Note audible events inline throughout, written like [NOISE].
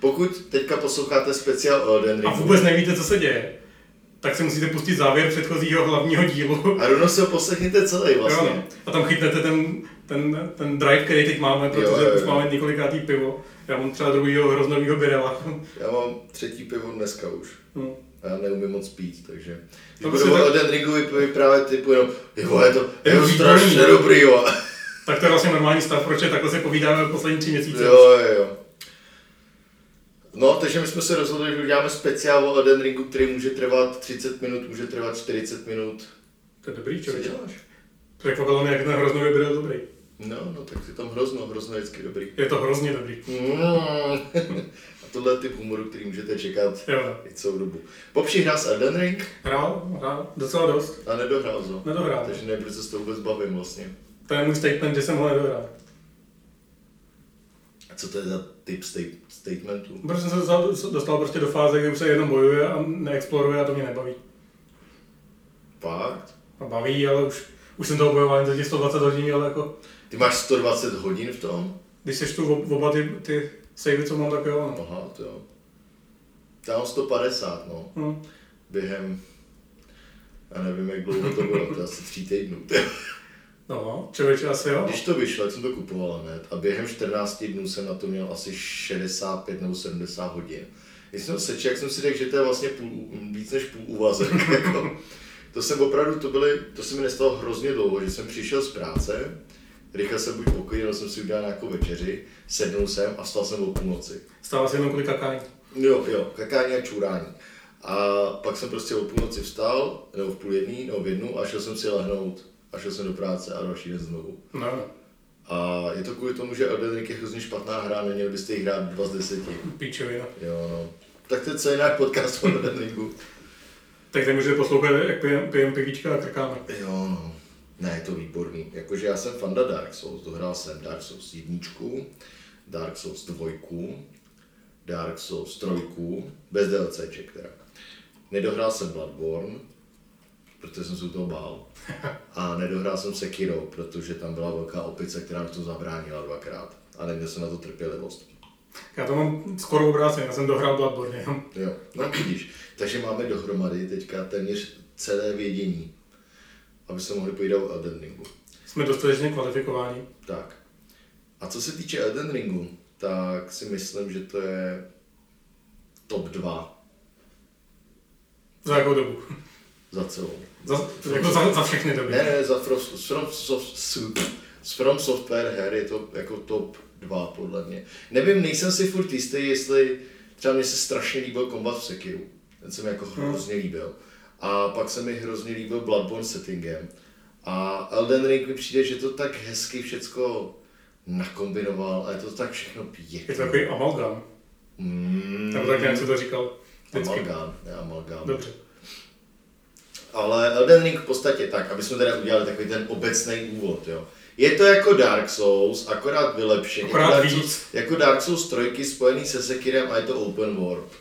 Pokud teďka posloucháte speciál o Elden A Ringu, vůbec nevíte, co se děje, tak si musíte pustit závěr předchozího hlavního dílu. a rovnou si ho poslechněte celý vlastně. Jo, a tam chytnete ten, ten, ten drive, který teď máme, protože Jo, jo, už jo. máme několikátý pivo. Já mám třeba druhýho hroznovýho birela. [LAUGHS] Já mám třetí pivo dneska už. Hm. A já neumím moc pít, takže... To Když by budu o tak- Elden Ringu vyp- vyprávět typu jenom, jo, je to, Je to to strašně výborný. dobrý, jo. Tak to je vlastně normální stav, proč je takhle se povídáme poslední tři měsíce. Jo, jo, jo. No, takže my jsme se rozhodli, že uděláme speciál o Elden Ringu, který může trvat 30 minut, může trvat 40 minut. To je dobrý Co děláš? Překvapilo mě, jak ten hroznový birel dobrý. No, no, tak si tam hrozno, hrozno je vždycky dobrý. Je to hrozně dobrý. Mm. [LAUGHS] A tohle je typ humoru, který můžete čekat Jo. i celou dobu. Popši hrál s Elden Ring Hrál, hrál, docela dost. a nedohrál ho. Nedohrál. Takže nevím, proč se s tou vůbec bavím vlastně. To je můj statement, že jsem ho nedohrál. Co to je za typ sta- statementů? Protože jsem se dostal, dostal prostě do fáze, kdy už se jenom bojuje a neexploruje a to mě nebaví. Fakt? A baví, ale už, už jsem toho bojoval za těch 120 hodin, ale jako, Ty máš 120 hodin v tom? když sečtu ob- oba ty, ty savey, co mám, tak jo, no. Aha, to jo. Mám 150, no. Hm. Během, já nevím, jak dlouho to bylo, to asi tří týdnů. [LAUGHS] No, člověče asi jo. Když to vyšlo, jak jsem to kupoval hned a během 14 dnů jsem na to měl asi 65 nebo 70 hodin. Když jsem sečel, jak jsem si řekl, že to je vlastně půl, víc než půl úvazek. [LAUGHS] jako. To jsem opravdu, to byly, to se mi nestalo hrozně dlouho, že jsem přišel z práce, rychle jsem buď poklidil, jsem si udělal nějakou večeři, sednul jsem a vstal jsem o půlnoci. Stává se jenom kolik kakání. Jo, jo, kakání a čurání. A pak jsem prostě o půlnoci vstal, nebo v půl jedný, nebo v jednu a šel jsem si lehnout a šel jsem do práce a další den znovu. No. A je to kvůli tomu, že Elden Ring je hrozně špatná hra, neměli byste ji hrát 2 z 10. Píčovina. Jo, no. Tak to je celý náš podcast o Elden Ringu. Tak tady můžete poslouchat, jak pijem, pijem pivíčka a krkáme. Jo, no. Ne, je to výborný. Jakože já jsem fanda Dark Souls, dohrál jsem Dark Souls jedničku, Dark Souls dvojku, Dark Souls trojku, bez DLCček teda. Nedohrál jsem Bloodborne, protože jsem se u toho bál. A nedohrál jsem Sekiro, protože tam byla velká opice, která mi to zabránila dvakrát. A neměl jsem na to trpělivost. Já to mám skoro obráceně, já jsem dohrál Bloodborne jenom. Jo, no vidíš. Takže máme dohromady teďka téměř celé vědění, aby se mohli pojídat o Elden Ringu. Jsme dostatečně kvalifikováni. Tak. A co se týče Elden Ringu, tak si myslím, že to je top 2 Za jakou dobu? za celou. Za, jako za, za všechny doby. Ne, ne, za From, From, Soft, From Software her je to jako top 2 podle mě. Nevím, nejsem si furt jistý, jestli třeba mně se strašně líbil kombat v Sekiru. Ten se mi jako hrozně líbil. A pak se mi hrozně líbil Bloodborne settingem. A Elden Ring mi přijde, že to tak hezky všecko nakombinoval a je to tak všechno pěkné. Je to takový amalgam. Mm, Nebo tak nějak se to říkal. Vždycky. Amalgám, ne amalgám. Dobře. Ale Elden Ring v podstatě tak, aby jsme teda udělali takový ten obecný úvod, jo. Je to jako Dark Souls, akorát vylepšený. Akorát jako Dark víc. Souls, jako Dark Souls 3 spojený se Sekirem a je to open world.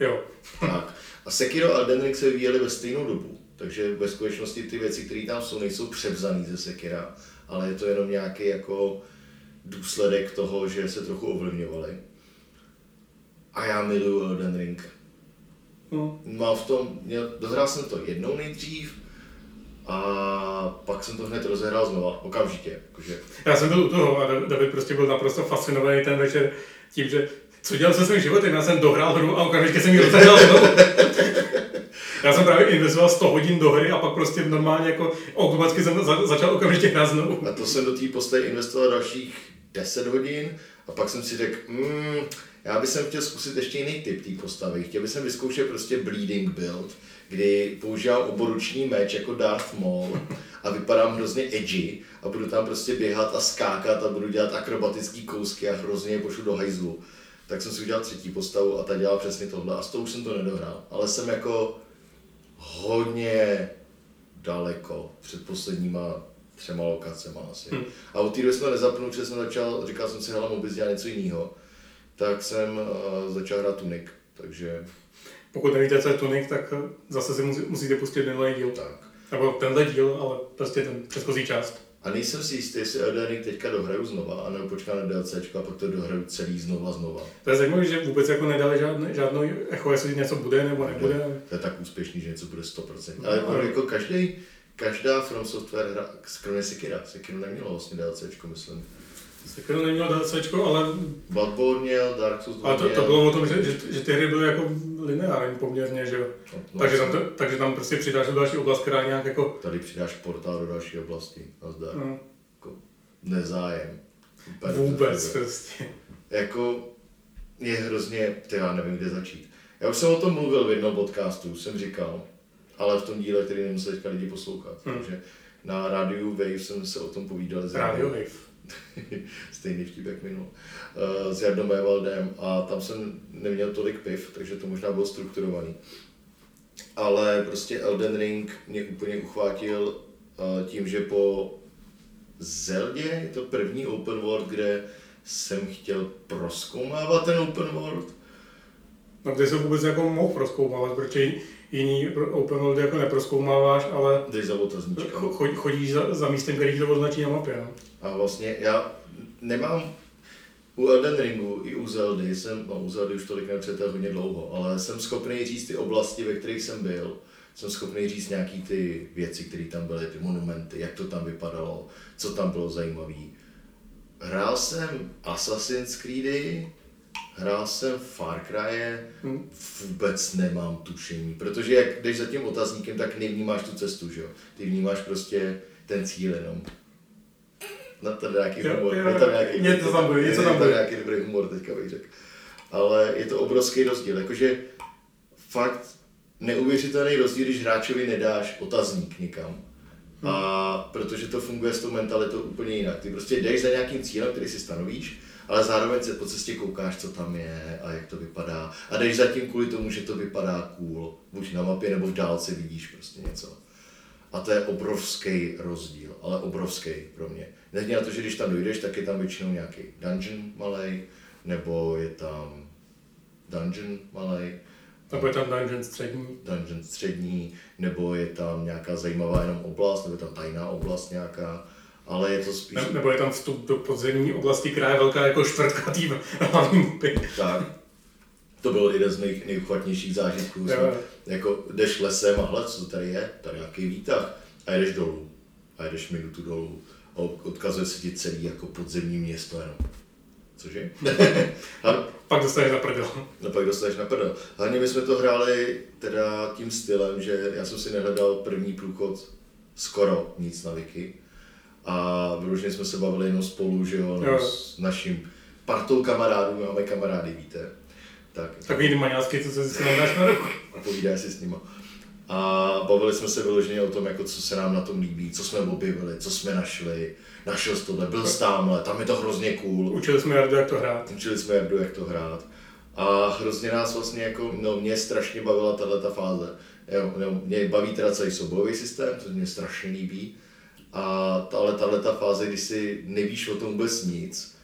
Jo. Tak. A Sekiro a Elden Ring se vyvíjeli ve stejnou dobu. Takže ve skutečnosti ty věci, které tam jsou, nejsou převzané ze Sekira, ale je to jenom nějaký jako důsledek toho, že se trochu ovlivňovali. A já miluju Elden Ring. No. Mám v tom, měl, dohrál jsem to jednou nejdřív a pak jsem to hned rozehrál znova, okamžitě. Jakože, Já jsem byl u toho a David prostě byl naprosto fascinovaný ten večer tím, že co dělal se svým životem, já jsem dohrál hru a okamžitě jsem ji rozehrál znovu. [LAUGHS] Já jsem právě investoval 100 hodin do hry a pak prostě normálně jako automaticky jsem za, začal okamžitě hrát znovu. a to jsem do té postavy investoval dalších 10 hodin a pak jsem si řekl, mm, já bych chtěl zkusit ještě jiný typ té postavy. Chtěl bych vyzkoušet prostě bleeding build, kdy používám oboruční meč jako Darth Maul a vypadám hrozně edgy a budu tam prostě běhat a skákat a budu dělat akrobatický kousky a hrozně je pošlu do hajzlu. Tak jsem si udělal třetí postavu a ta dělá přesně tohle a s tou už jsem to nedohrál. Ale jsem jako hodně daleko před posledníma třema lokacema asi. Hmm. A od té doby jsem to nezapnul, protože jsem začal, říkal jsem si, hele, mohl bys dělat něco jiného. Tak jsem uh, začal hrát Tunic, takže Pokud nevíte, co je Tunic, tak zase si musí, musíte pustit minulý díl. tak. Nebo tenhle díl, ale prostě ten předchozí část. A nejsem si jistý, jestli Elden Ring teďka dohraju znova, anebo počkám na DLCčko a pak to dohraju celý znova znova. To je zajímavé, že vůbec jako nedali žádný, žádnou echo, jestli něco bude nebo nebude. To je tak úspěšný, že něco bude 100%. Ale no, jako každý, každá From Software hra, kromě Sekira, Sekiro nemělo vlastně DLCčko, myslím. Sekiro neměl DLCčko, ale... Bloodborne měl, Dark Souls A to, to bylo o tom, že, že, že ty hry byly jako lineární poměrně, že jo. No, takže, tam, vlastně. to, takže tam prostě přidáš do další oblast, která nějak jako... Tady přidáš portál do další oblasti. Nazdar. No, Jako nezájem. Úplně vůbec prostě. Jako je hrozně, ty já nevím, kde začít. Já už jsem o tom mluvil v jednom podcastu, jsem říkal, ale v tom díle, který nemuseli teďka lidi poslouchat. Hmm. Takže na rádiu Wave jsem se o tom povídal. Radio. Wave. [LAUGHS] Stejný vtipek minul. Uh, s Jardou Mévaldem a tam jsem neměl tolik piv, takže to možná bylo strukturovaný. Ale prostě Elden Ring mě úplně uchvátil uh, tím, že po Zeldě je to první open world, kde jsem chtěl proskoumávat ten open world. No, kde se vůbec jako mohl proskoumávat, protože jiný open world jako neproskoumáváš, ale Jdeš za otazníčka. cho- chodíš za, za místem, který to označí na mapě. No. A vlastně já nemám u Elden Ringu i u Zeldy jsem, no u Zeldy už tolik nepřetel hodně dlouho, ale jsem schopný říct ty oblasti, ve kterých jsem byl. Jsem schopný říct nějaký ty věci, které tam byly, ty monumenty, jak to tam vypadalo, co tam bylo zajímavé. Hrál jsem Assassin's Creedy, hrál jsem Far Cry, Hm. vůbec nemám tušení, protože jak jdeš za tím otazníkem, tak nevnímáš tu cestu, že jo? Ty vnímáš prostě ten cíl jenom. No to je nějaký Jo, humor, jo, je tam nějaký, něco tam bude, něco je tam bude. nějaký dobrý humor, teďka bych řekl. Ale je to obrovský rozdíl, jakože fakt neuvěřitelný rozdíl, když hráčovi nedáš otazník nikam. A protože to funguje s tou mentalitou úplně jinak. Ty prostě jdeš za nějakým cílem, který si stanovíš, ale zároveň se po cestě koukáš, co tam je a jak to vypadá. A jdeš zatím kvůli tomu, že to vypadá cool. Buď na mapě, nebo v dálce vidíš prostě něco. A to je obrovský rozdíl, ale obrovský pro mě. Nehledě na to, že když tam dojdeš, tak je tam většinou nějaký dungeon malý, nebo je tam dungeon malý, Nebo je tam dungeon střední. dungeon střední, nebo je tam nějaká zajímavá jenom oblast, nebo je tam tajná oblast nějaká, ale je to spíš Ne, nebo je tam vstup do podzemní oblasti, která je velká jako čtvrtka tým hlavní mapy. tak. To byl jeden z mých nejuchvatnějších zážitků. Jsme, jako jdeš lesem a hle, co tady je, tady nějaký výtah a jedeš dolů. A jedeš minutu dolů a odkazuje se ti celý jako podzemní město jenom. Cože? [LAUGHS] a Pak dostaneš na prdel. No pak dostaneš na prdel. Hlavně my jsme to hráli teda tím stylem, že já jsem si nehledal první průchod skoro nic na wiki. A vyloženě jsme se bavili jenom spolu, že jo, Jo. s naším partou kamarádů, máme kamarády, víte. Tak, Takový ty maňásky, co se vždycky nám dáš na ruku. a povídáš si s nima. A bavili jsme se vyloženě o tom, jako co se nám na tom líbí, co jsme objevili, co jsme našli. Našel jsi tohle, byl jsi tamhle, tam je to hrozně cool. Učili jsme Jardu, jak to hrát. Učili jsme Jardu, jak to hrát. A hrozně nás vlastně jako, no mě strašně bavila tahle ta fáze. Jo, no, mě baví teda celý soubojový systém, to mě strašně líbí. A tahle, tahle ta fáze, kdy si nevíš o tom vůbec nic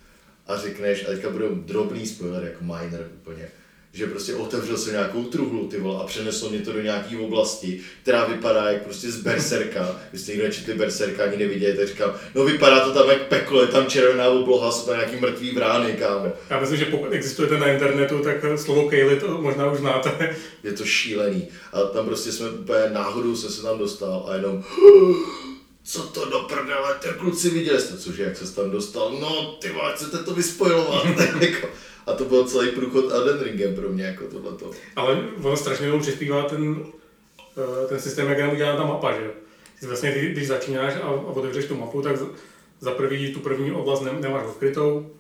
a řekneš, a teďka budou drobný spoiler, jako minor úplně, že prostě otevřel se nějakou truhlu ty vole, a přenesl mě to do nějaké oblasti, která vypadá jak prostě z Berserka. Vy jste někdo četli Berserka, ani neviděli, tak říkám, no vypadá to tam jak peklo, je tam červená obloha, jsou tam nějaký mrtvý brány, kámo. Já myslím, že pokud existujete na internetu, tak slovo Kaylee to možná už znáte. Je to šílený. A tam prostě jsme úplně náhodou jsem se tam dostal a jenom co to do prdele, ty kluci viděli jste, cože, jak se tam dostal, no ty vole, chcete to vyspojovat, [LAUGHS] [LAUGHS] Jako, a to byl celý průchod Elden Ringem pro mě, jako tohleto. Ale ono strašně dlouho přispívá ten, eh, ten systém, jak je udělána ta mapa, že Vlastně, ty, když začínáš a, a otevřeš tu mapu, tak za- první tu první oblast ne, nemáš odkrytou.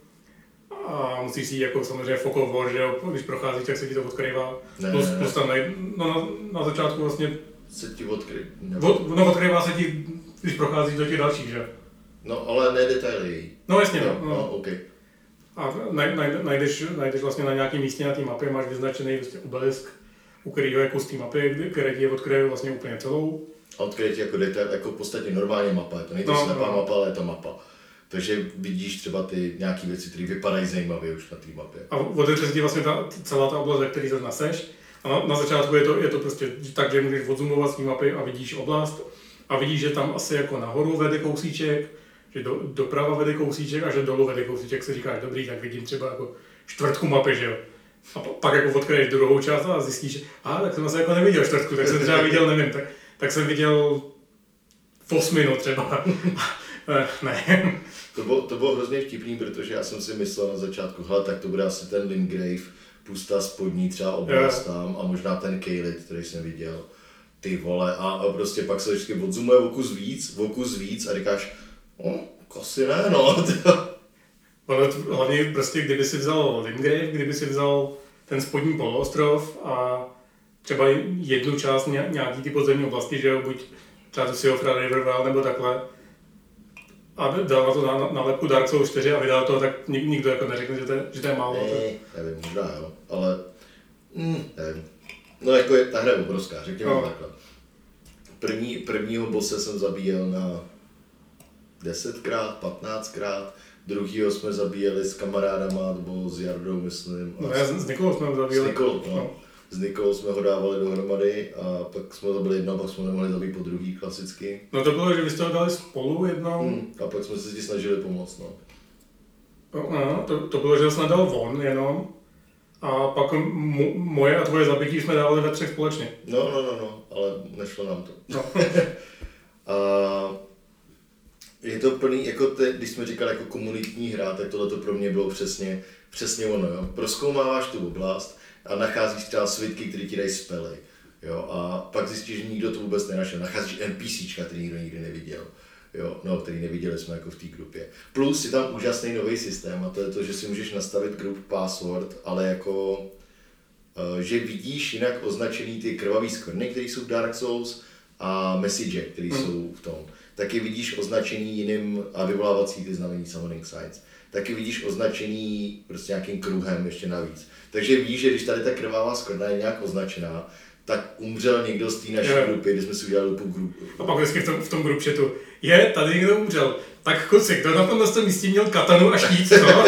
A musíš si jako samozřejmě war, že jo, když procházíš, tak se ti to odkrývá. Ne, plus, plus tam nej, no, na, na, začátku vlastně, Se ti odkry. od, no, odkrývá se ti, když procházíš do těch dalších, že. No, ale ne detaily. No jasně, Jo, no. no, no. OK. A naj, naj, najdeš, najdeš vlastně na nějakém místě na té mapě, máš vyznačený vlastně obelisk, u kterého je kus té mapy, který ti odkryje vlastně úplně celou. A odkryje ti jako detail, jako v podstatě normálně mapa, je to není to No, no, slepá no. mapa, ale je to mapa. Takže vidíš třeba ty nějaké věci, které vypadají zajímavě už na té mapě. A se ti vlastně ta, celá ta oblast, ve které zrovna seš. A na, na začátku je to, je to prostě tak, že můžeš odzumovat z té mapy a vidíš oblast. A vidíš, že tam asi jako nahoru vede kousíček že do, doprava vede kousíček a že dolů vede kousíček, si říkáš, dobrý, tak vidím třeba jako čtvrtku mapy, že jo. A pak jako odkryješ druhou část a zjistíš, že a tak jsem asi jako neviděl čtvrtku, tak jsem třeba viděl, nevím, tak, tak jsem viděl v osminu třeba. [LAUGHS] ne. To bylo, to bylo hrozně vtipný, protože já jsem si myslel na začátku, hele, tak to bude asi ten Limgrave, pusta spodní třeba oblast tam a možná ten Kejlit, který jsem viděl. Ty vole, a, a prostě pak se vždycky odzumuje o kus víc, o kus víc a říkáš, no, asi ne, no. [LAUGHS] Ono hlavně prostě, kdyby si vzal Limgrave, kdyby si vzal ten spodní poloostrov a třeba jednu část nějaký ty podzemní oblasti, že jo, buď třeba tu Siofra Rivervale nebo takhle, a dal na to na, na lepku Dark Souls 4 a vydal to, tak nik, nikdo jako neřekne, že to, je, že to je málo. Ne, nevím, možná jo, ale mm, nevím. No jako je, ta hra je obrovská, řekněme no. takhle. První, prvního bose jsem zabíjel na 10krát, 15krát, druhýho jsme zabíjeli s kamarádama, to bylo s Jardou, myslím. No já s Nikolou jsme ho zabíjeli. S Nikolou, no. no. S Nikolou jsme ho dávali dohromady a pak jsme zabili jedno, a pak jsme nemohli zabít po druhý klasicky. No to bylo, že vy jste ho dali spolu jednou. Hmm, a pak jsme se si snažili pomoct, no. No, no to, to bylo, že jsem dal von jenom. A pak mo, moje a tvoje zabití jsme dávali ve třech společně. No, no, no, no, ale nešlo nám to. No. [LAUGHS] a je to plný, jako te, když jsme říkali jako komunitní hra, tak tohle to pro mě bylo přesně, přesně ono, jo. Proskoumáváš tu oblast a nacházíš třeba svitky, které ti dají spely, jo. A pak zjistíš, že nikdo to vůbec nenašel. Nacházíš NPCčka, který nikdo nikdy neviděl. Jo, no, který neviděli jsme jako v té grupě. Plus je tam úžasný nový systém a to je to, že si můžeš nastavit group password, ale jako, eh, že vidíš jinak označený ty krvavý skvrny, které jsou v Dark Souls a message, které hmm. jsou v tom taky vidíš označení jiným a vyvolávací ty znamení summoning signs. Taky vidíš označení prostě nějakým kruhem ještě navíc. Takže víš, že když tady ta krvavá skvrna je nějak označená, tak umřel někdo z té naší je. grupy, když jsme si udělali lupu grupu. A pak vždycky v tom, v tom chatu, je, tady někdo umřel. Tak kluci, kdo na tomhle místě měl katanu a štít, co? [LAUGHS]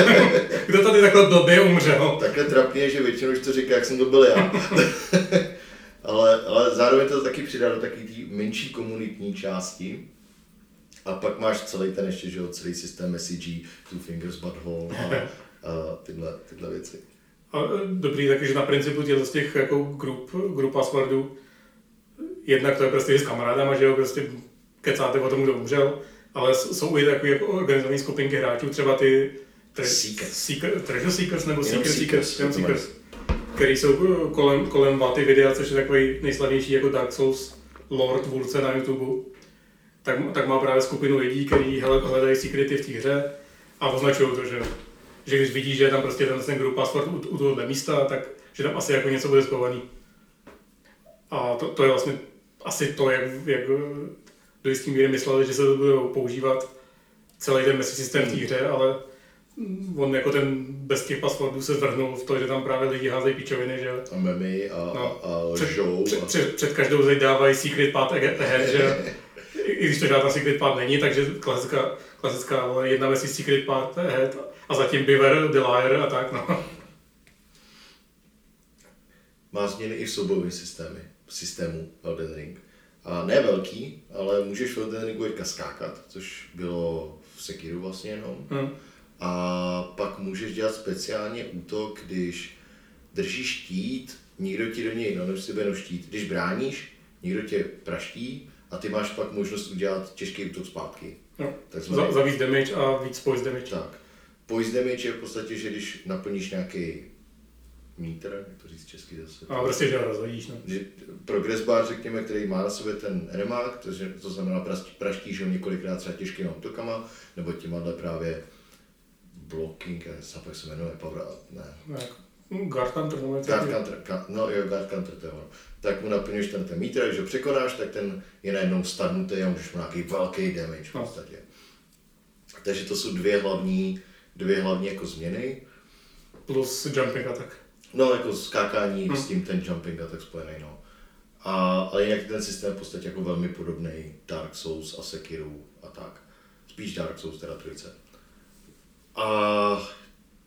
kdo tady takhle blbě umřel? Takhle trapně, že většinou už to říká, jak jsem to byl já. [LAUGHS] ale, ale zároveň to taky přidá do takové menší komunitní části, a pak máš celý ten ještě, že jo, celý systém message, two fingers butthole a, a tyhle, tyhle věci. A, e, dobrý, takže na principu těch z těch jako grup, grup passwordů, jednak to je prostě s kamarádama, že jo, prostě kecáte o tom, kdo umřel, ale jsou i takové jako organizované skupinky hráčů, třeba ty tre- Seekers. Seeker, Treasure Seekers nebo Seeker Seekers, Seekers, Seekers který jsou kolem, kolem Vaty videa, což je takový nejslavnější jako Dark Souls Lord vůdce na YouTube tak, tak má právě skupinu lidí, kteří hledají secrety v té hře a označují to, že, že když vidí, že je tam prostě ten, ten group password u, u tohohle místa, tak že tam asi jako něco bude schovaný. A to, to je vlastně asi to, jak, jak do jistý míry mysleli, že se to budou používat celý ten message systém v té hře, ale on jako ten bez těch passwordů se zvrhnul v to, že tam právě lidi házejí pičoviny, že A memy a, no, a, a lžou. Před, před, před, každou zeď dávají secret path ahead, že i když to žádná secret path není, takže klasická, klasická jedna věc secret path head a zatím Biver, The Liar a tak, no. Má změny i v soubojovém systémy, systému Elden Ring. A ne velký, ale můžeš v Elden Ringu teďka skákat, což bylo v Sekiru vlastně jenom. Hmm. A pak můžeš dělat speciálně útok, když držíš štít, nikdo ti do něj, no než si jenom štít, když bráníš, někdo tě praští a ty máš pak možnost udělat těžký útok zpátky. No, za, za víc damage a víc poise damage. Tak. Poise damage je v podstatě, že když naplníš nějaký meter, jak to říct česky zase. A prostě, že ho rozhodíš, no. Že progress bar, řekněme, který má na sobě ten remák, to, to znamená praštíš ho několikrát třeba těžkými útokama, nebo těma právě blocking, já se se jmenuje, power, ne. ne Guard Counter, no, Guard Counter, no jo, Guard Counter, to je ono tak mu naplňuješ ten, ten meter, když ho překonáš, tak ten je najednou starnutý a můžeš mu nějaký velký damage v no. podstatě. Takže to jsou dvě hlavní, dvě hlavní jako změny. Plus jumping attack. No, jako skákání hmm. s tím ten jumping attack spojený, no. A, ale jinak ten systém v podstatě jako velmi podobný Dark Souls a Sekiro a tak. Spíš Dark Souls, teda trojice. A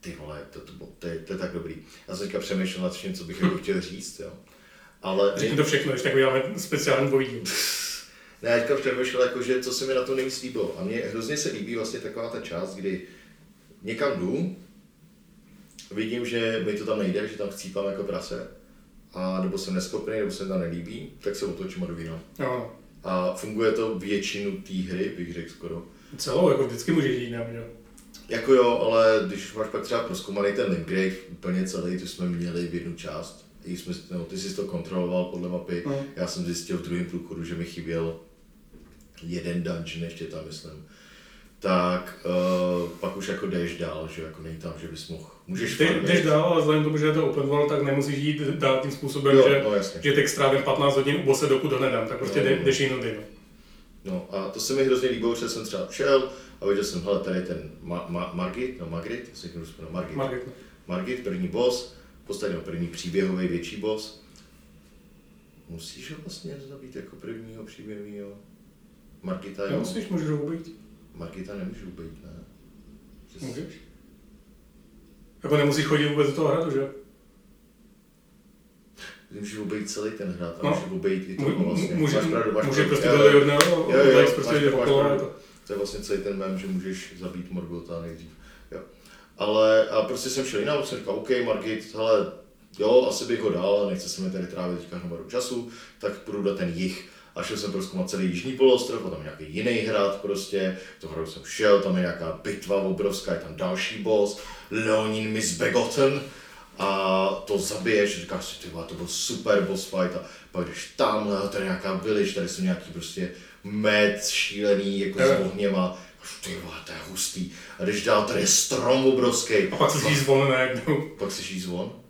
ty vole, to, to, to, to, je, to je tak dobrý. Já jsem teďka přemýšlel nad vším, co bych jako chtěl říct, jo. Ale... Řekni to všechno, když tak uděláme speciální dvojí. Ne, teďka přemýšlel, jako, že co se mi na to nejvíc líbilo. A mně hrozně se líbí vlastně taková ta část, kdy někam jdu, vidím, že mi to tam nejde, že tam chcípám jako prase, a nebo jsem neschopný, nebo se tam nelíbí, tak se otočím a jdu jinam. A funguje to většinu té hry, bych řekl skoro. Celou, jako vždycky můžeš jít jinam, jo. Jako jo, ale když máš pak třeba proskoumaný ten Limgrave úplně celý, to jsme měli v jednu část, i jsme, no, ty jsi to kontroloval podle mapy, Mm. já jsem zjistil v druhém průchodu, že mi chyběl jeden dungeon ještě tam, myslím. Tak uh, pak už jako jdeš dál, že jako nej tam, že bys mohl, můžeš Ty jdeš dál, ale vzhledem tomu, že je to open world, tak nemusíš jít dál tím způsobem, Jo, že, no jasně. že teď strávím 15 hodin u bose, dokud ho nedám, tak prostě No, jde- no. jdeš jinudy. No. No a to se mi hrozně líbilo, že jsem třeba šel a viděl jsem, hele, tady je ten Ma- Ma- Margit, no Margit, jestli někdo vzpomněl, Margit. Margit. Margit, první boss, v podstatě no, první příběhový větší boss. Musíš ho vlastně zabít jako prvního příběhového. Margita, jo? Nemusíš, můžeš ho ubít. Margita nemůžu ubít, ne? Že- Můžeš. Jako nemusíš chodit vůbec do toho hradu, že? Můžeš obejít celý ten hrad a No. můžeš obejít i toho Může, vlastně. může, máš pravdu, máš může prostě do máš prostě jde okolo. jako- To je vlastně celý ten mem, že můžeš zabít Morgota nejdřív. Jo. Ale a prostě jsem šel jinam, jsem říkal, OK, Margit, hele, jo, asi bych ho dal, ale nechce se mi tady trávit teďka hromadu času, tak půjdu na ten jich. A šel jsem proskoumat celý jižní poloostrov, a tam je nějaký jiný hrad prostě, do hradu jsem šel, tam je nějaká bitva obrovská, je tam další boss, Leonin Misbegotten, a to zabiješ, říkáš si, ty to byl super boss fight a pak jdeš a tady nějaká village, tady jsou nějaký prostě med šílený, jako s ohněma, ty vole, to je hustý. A když dál, tady je strom obrovský. A pak zjí zvon najednou. Pak slyší zvon.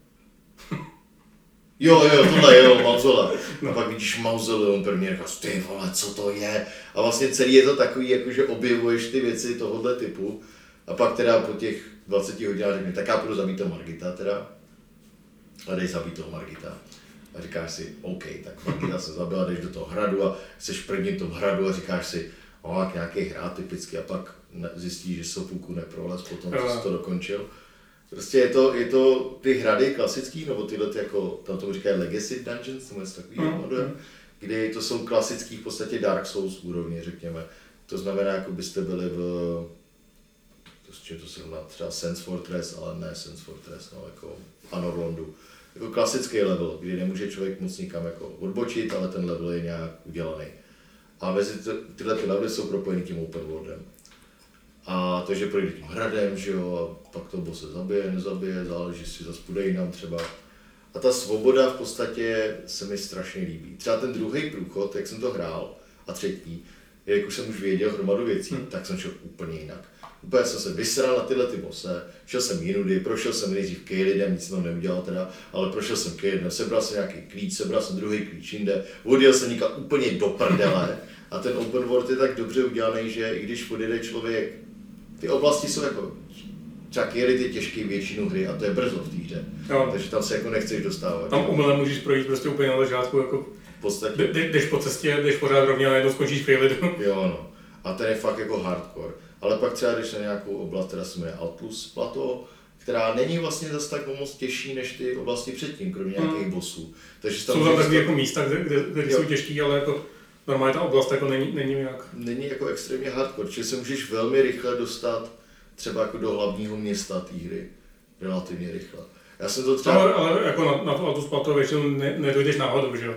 Jo, jo, [LAUGHS] tohle je, jo, mauzole. A pak vidíš mauzoleum první a říkáš, ty vole, co to je? A vlastně celý je to takový, jako že objevuješ ty věci tohohle typu. A pak teda po těch 20 hodinách řekne, tak já půjdu zabít toho Margita teda. A jdeš zabít toho Margita. A říkáš si, OK, tak Margita se zabila, jdeš do toho hradu a jsi v prvním tom hradu a říkáš si, o, jak nějaký hrad typicky a pak zjistíš, že sopůlku neprolez potom, co jsi to dokončil. Prostě je to, je to ty hrady klasický, nebo tyhle ty jako, tam tomu říkají Legacy Dungeons, nebo něco takového, Mm, mm, mm. kdy to jsou klasický v podstatě Dark Souls úrovně, řekněme. To znamená, jako byste byli v, to s čím to srovná, třeba Sense Fortress, ale ne Sense Fortress, no, jako Anorlandu. Jako klasický level, kdy nemůže člověk moc nikam jako odbočit, ale ten level je nějak udělaný. A mezi ty, tyhle ty levely jsou propojeny tím open worldem. A takže projde tím hradem, že jo, a pak to boss se zabije, nezabije, záleží, jestli zase půjde jinam třeba. A ta svoboda v podstatě se mi strašně líbí. Třeba ten druhý průchod, jak jsem to hrál, a třetí, jak už jsem už věděl hromadu věcí, Hmm. tak jsem šel úplně jinak. Úplně jsem se vysral na tyhle ty bose, šel jsem jinudy, prošel jsem nejdřív Kaelidem, nic jsem neudělal teda, ale prošel jsem Kaelidem, sebral jsem nějaký klíč, sebral jsem druhý klíč jinde, odjel jsem někam úplně do prdele [LAUGHS] a ten open world je tak dobře udělaný, že i když odjede člověk, ty oblasti jsou jako, Kaelid je těžký většinu hry a to je brzo v té hře, Jo. takže tam se jako nechceš dostávat. Tam umylem můžeš projít prostě úplně na začátku, jako V podstatě jde- jde- jdeš po cestě, jdeš pořád rovně a najednou skončíš v. [LAUGHS] Jo, no. A ten je fakt jako hardcore. Ale pak třeba jdeš na nějakou oblast, která se jmenuje Altus Plateau, která není vlastně zase tak moc těžší než ty oblasti předtím, kromě Hmm. nějakých bossů. Takže Jsou tam takové jako místa, kde, kde, kde Jo. jsou těžký, ale jako normálně ta oblast jako není, není nějak. není jako extrémně hardcore, čili se můžeš velmi rychle dostat třeba jako do hlavního města té hry. Relativně rychle. Já jsem to třeba... Ale, ale jako na, na to Altus Plateau většinou ne, nedojdeš náhodou, že jo?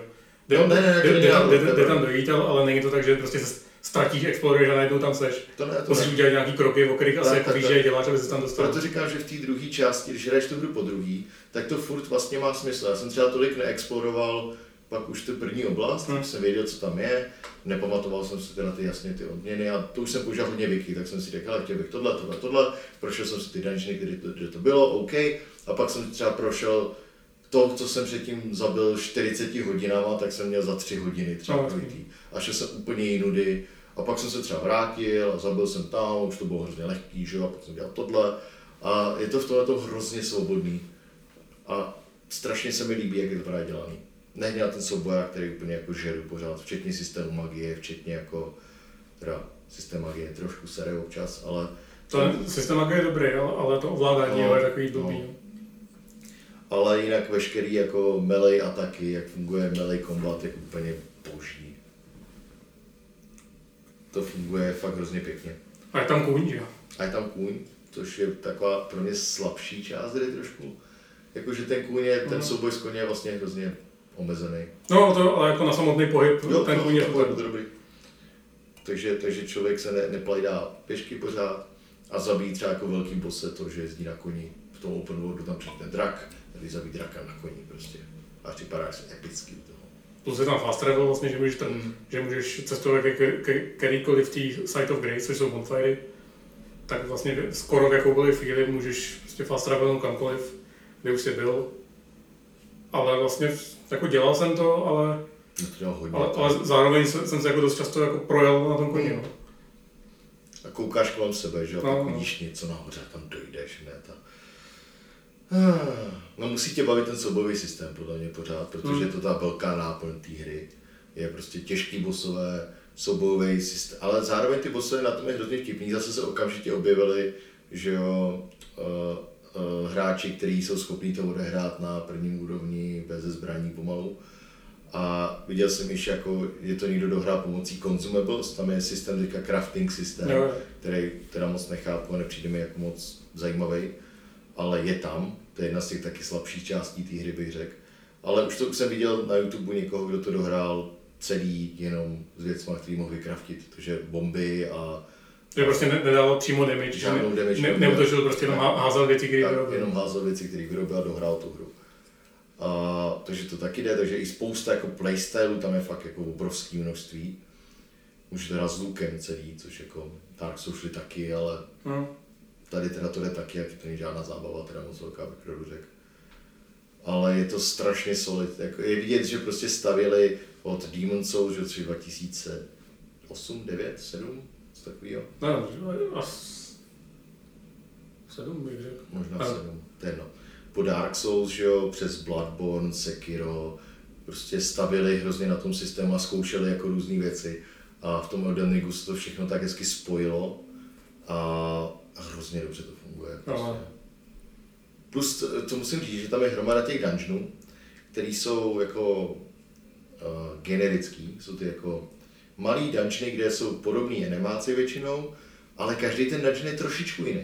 Jde, No, ne, ne, jde, jde, náhodou, jde, jde je tam dojít, ale, není to tak, že prostě se ztratíš, exploruješ a najednou tam seš. To ne, to Musíš ne. udělat nějaký kroky, o kterých asi jako víš, že děláš, aby se tam dostal. Proto říkám, že v té druhé části, když hraješ tu hru po druhý, tak to furt vlastně má smysl. Já jsem třeba tolik neexploroval pak už tu první oblast, Hmm. jsem věděl, co tam je, nepamatoval jsem si teda ty jasně ty odměny a to už jsem použil hodně wiki, tak jsem si řekl, chtěl bych tohle, tohle, tohle, prošel jsem si ty dungeony, kde to, kde to bylo, OK, a pak jsem třeba prošel to, co jsem předtím zabil 40 hodinama, tak jsem měl za 3 hodiny třeba No, projitý. A šel jsem úplně jinudy. A pak jsem se třeba vrátil a zabil jsem tam, už to bylo hrozně lehký, že jo, a pak jsem dělal tohle. A je to v tomhle hrozně svobodný. A strašně se mi líbí, jak je to právě dělaný. Na ten souboják, který úplně jako žeru pořád, včetně systému magie, včetně jako, teda systém magie trošku sere občas, ale Ten systém jako je dobrý, ale, ale to ovládání No, je takový no. blbý. ale jinak veškerý jako melee ataky, jak funguje melee combat, je úplně boží. to funguje fakt hrozně pěkně. A je tam kůň, že jo? A je tam kůň, což je taková pro mě slabší část hry trošku. Jakože ten kůň je, ten Mhm. souboj s koně je vlastně hrozně omezený. No, to, ale jako na samotný pohyb, Jo, ten kůň je bude dobrý. Takže, takže člověk se ne, neplajdá pěšky pořád a zabíjí třeba jako velký bose to, že jezdí na koni. V tom open worldu tam přijde ten drak, tady zabíjí draka na koni prostě. A připadá se epický toho. Plus je tam fast travel, vlastně, že můžeš, Mm. že můžeš cestovat ke, ke, ke kterýkoliv té Site of Grace, což jsou bonfiry, tak vlastně skoro v jakoukoliv chvíli můžeš prostě fast travelnout kamkoliv, kde už jsi byl. Ale vlastně jako dělal jsem to, ale, No to dělal hodně. ale, ale zároveň jsem jsem se jako dost často jako projel na tom koni. No. A koukáš kolem sebe, že jo, No, pak no. vidíš něco nahoře tam dojdeš, ne, ta... Ah, No musí tě bavit ten soubojový systém, podle mě pořád, protože Hmm. je to ta velká náplň té hry. Je prostě těžký bosové, soubojový systém, ale zároveň ty bosové na tom je hrozně vtipný, zase se okamžitě objevili, že jo, uh, hráči, kteří jsou schopní to odehrát na prvním úrovni bez zbraní pomalu. A viděl jsem již, jako je to někdo dohrál pomocí consumables, tam je systém teďka crafting systém, jo. který teda moc nechápu a nepřijde mi jako moc zajímavý, ale je tam, to je jedna z těch taky slabších částí té hry, bych řekl. Ale už to jsem viděl na YouTube někoho, kdo to dohrál celý jenom s věcmi, který mohl vykraftit, takže bomby a Že prostě ne, nedával přímo damage, že Žádnou ne, damage ne, neutočil, prostě jenom há- házel věci, které vyrobil. jenom házel věci, které vyrobil a dohrál tu hru. A, takže to taky jde, takže i spousta jako playstylů tam je fakt jako obrovský množství. Můžete hrát s lukem celý, což jako Dark Souls šli taky, ale No. tady teda to jde taky, jak to není žádná zábava, teda moc velká bych řekl. Ale je to strašně solid, jako je vidět, že prostě stavěli od Demon Souls, že třeba 2008, 9, 7, takového, No, asi sedm bych řekl. možná Ano. 7, to je jedno. Po Dark Souls, že jo, přes Bloodborne, Sekiro, prostě stavili hrozně na tom systému a zkoušeli jako různé věci. A v tom Elden Ringu se to všechno tak hezky spojilo a hrozně dobře to funguje. Prostě. No. Plus, to, to musím říct, že tam je hromada těch dungeonů, které jsou jako uh, generický, jsou ty jako malý dungeony, kde jsou podobný animáci většinou, ale každý ten dungeon je trošičku jiný.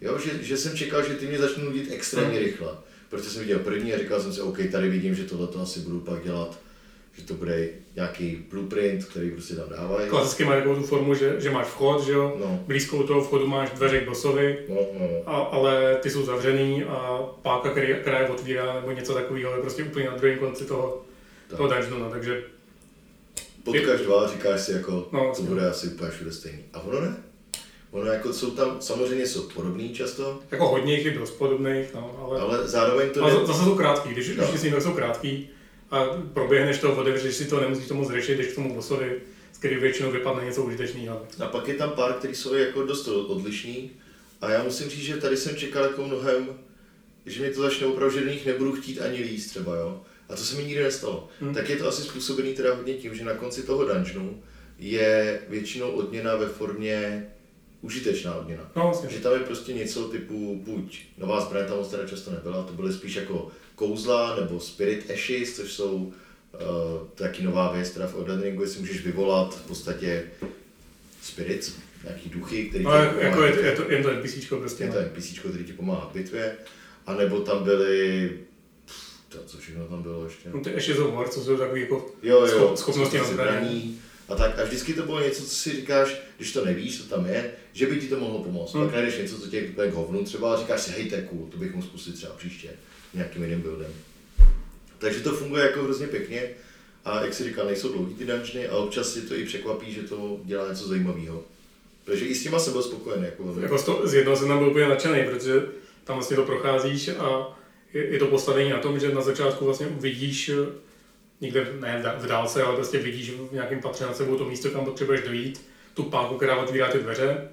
Jo, že, že jsem čekal, že ty mě začnou nudit extrémně Hmm. rychle. Protože jsem viděl první a říkal jsem si, OK, tady vidím, že tohle to asi budu pak dělat, že to bude nějaký blueprint, který prostě tam dávají. Klasicky má takovou tu formu, že, že máš vchod, že jo, No, blízko u toho vchodu máš dveře k bossovi, no, no. a, ale ty jsou zavřený a páka, který, která je otvírá, nebo něco takového, je prostě úplně na druhém konci toho, Tak. toho dungeonu, takže Potkáš dva a říkáš si jako, No, to bude asi úplně všude stejný. A ono ne. Ono jako jsou tam, samozřejmě jsou podobný často, jako hodně jich je dost podobných, no, ale, ale zároveň to ale ne, za- zase jsou krátký, když, No. když si jsou krátký a proběhneš to, otevřeš si to, nemusíš to moc řešit, jdeš k tomu bossovi, z který většinou vypadne něco užitečného. A pak je tam pár, který jsou jako dost odlišný. A já musím říct, že tady jsem čekal jako mnohem, že mě to začne opravdu, že do nich nebudu chtít ani líst třeba, jo. A to se mi nikdy nestalo. Hmm. Tak je to asi způsobený teda hodně tím, že na konci toho dungeonu je většinou odměna ve formě užitečná odměna. No vlastně. Že tam je prostě něco typu buď nová zbraň tam moc teda často nebyla, to byly spíš jako kouzla nebo spirit ashes, což jsou uh, taky nová věc, teda v Elden Ringu, jestli můžeš vyvolat v podstatě spirits, nějaký duchy, který No, ti jako, je, pomáhají. je, to, jen to NPCčko prostě. je no. to NPC, který ti pomáhá v bitvě, a nebo tam byly, to, co všechno tam bylo ještě. No, ty Ashes of War, co jsou takový jako Jo, jo, schop- schopnosti na zbraní. A tak, a vždycky to bylo něco, co si říkáš, když to nevíš, co tam je, že by ti to mohlo pomoct. Hmm. Pak najdeš něco, co tě je k hovnu třeba a říkáš si, hej, to je cool, to bych mohl zkusit třeba příště nějakým jiným buildem. Takže to funguje jako hrozně pěkně a jak si říkal, nejsou dlouhý ty dungeony a občas si to i překvapí, že to dělá něco zajímavého. Takže i s těma jsem byl spokojený. Jako, Jako z, to, z jednoho jsem tam byl úplně nadšený, protože tam vlastně to procházíš a je, to postavení na tom, že na začátku vlastně vidíš eh, někde, ne v dá- v dálce, ale prostě vidíš v nějakém patře nad sebou to místo, kam potřebuješ dojít, tu páku, která otvírá ty dveře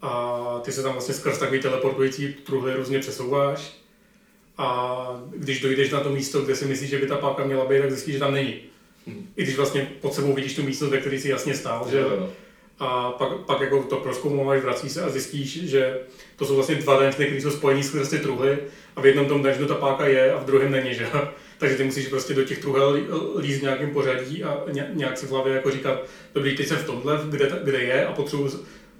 a ty se tam vlastně skrz takový teleportující truhly různě přesouváš a když dojdeš na to místo, kde si myslíš, že by ta páka měla být, tak zjistíš, že tam není. Hmm. I když vlastně pod sebou vidíš tu místnost, ve které si jasně stál, že. A pak, pak jako to proskoumáváš, vrací se a zjistíš, že to jsou vlastně dva dungeony, které jsou spojení skrz ty truhly a v jednom tom dungeonu ta páka je a v druhém není, že? [LAUGHS] Takže ty musíš prostě do těch truhel líst v nějakém pořadí a nějak si v hlavě jako říkat, dobrý, teď jsem v tomhle, kde, kde je a potřebuji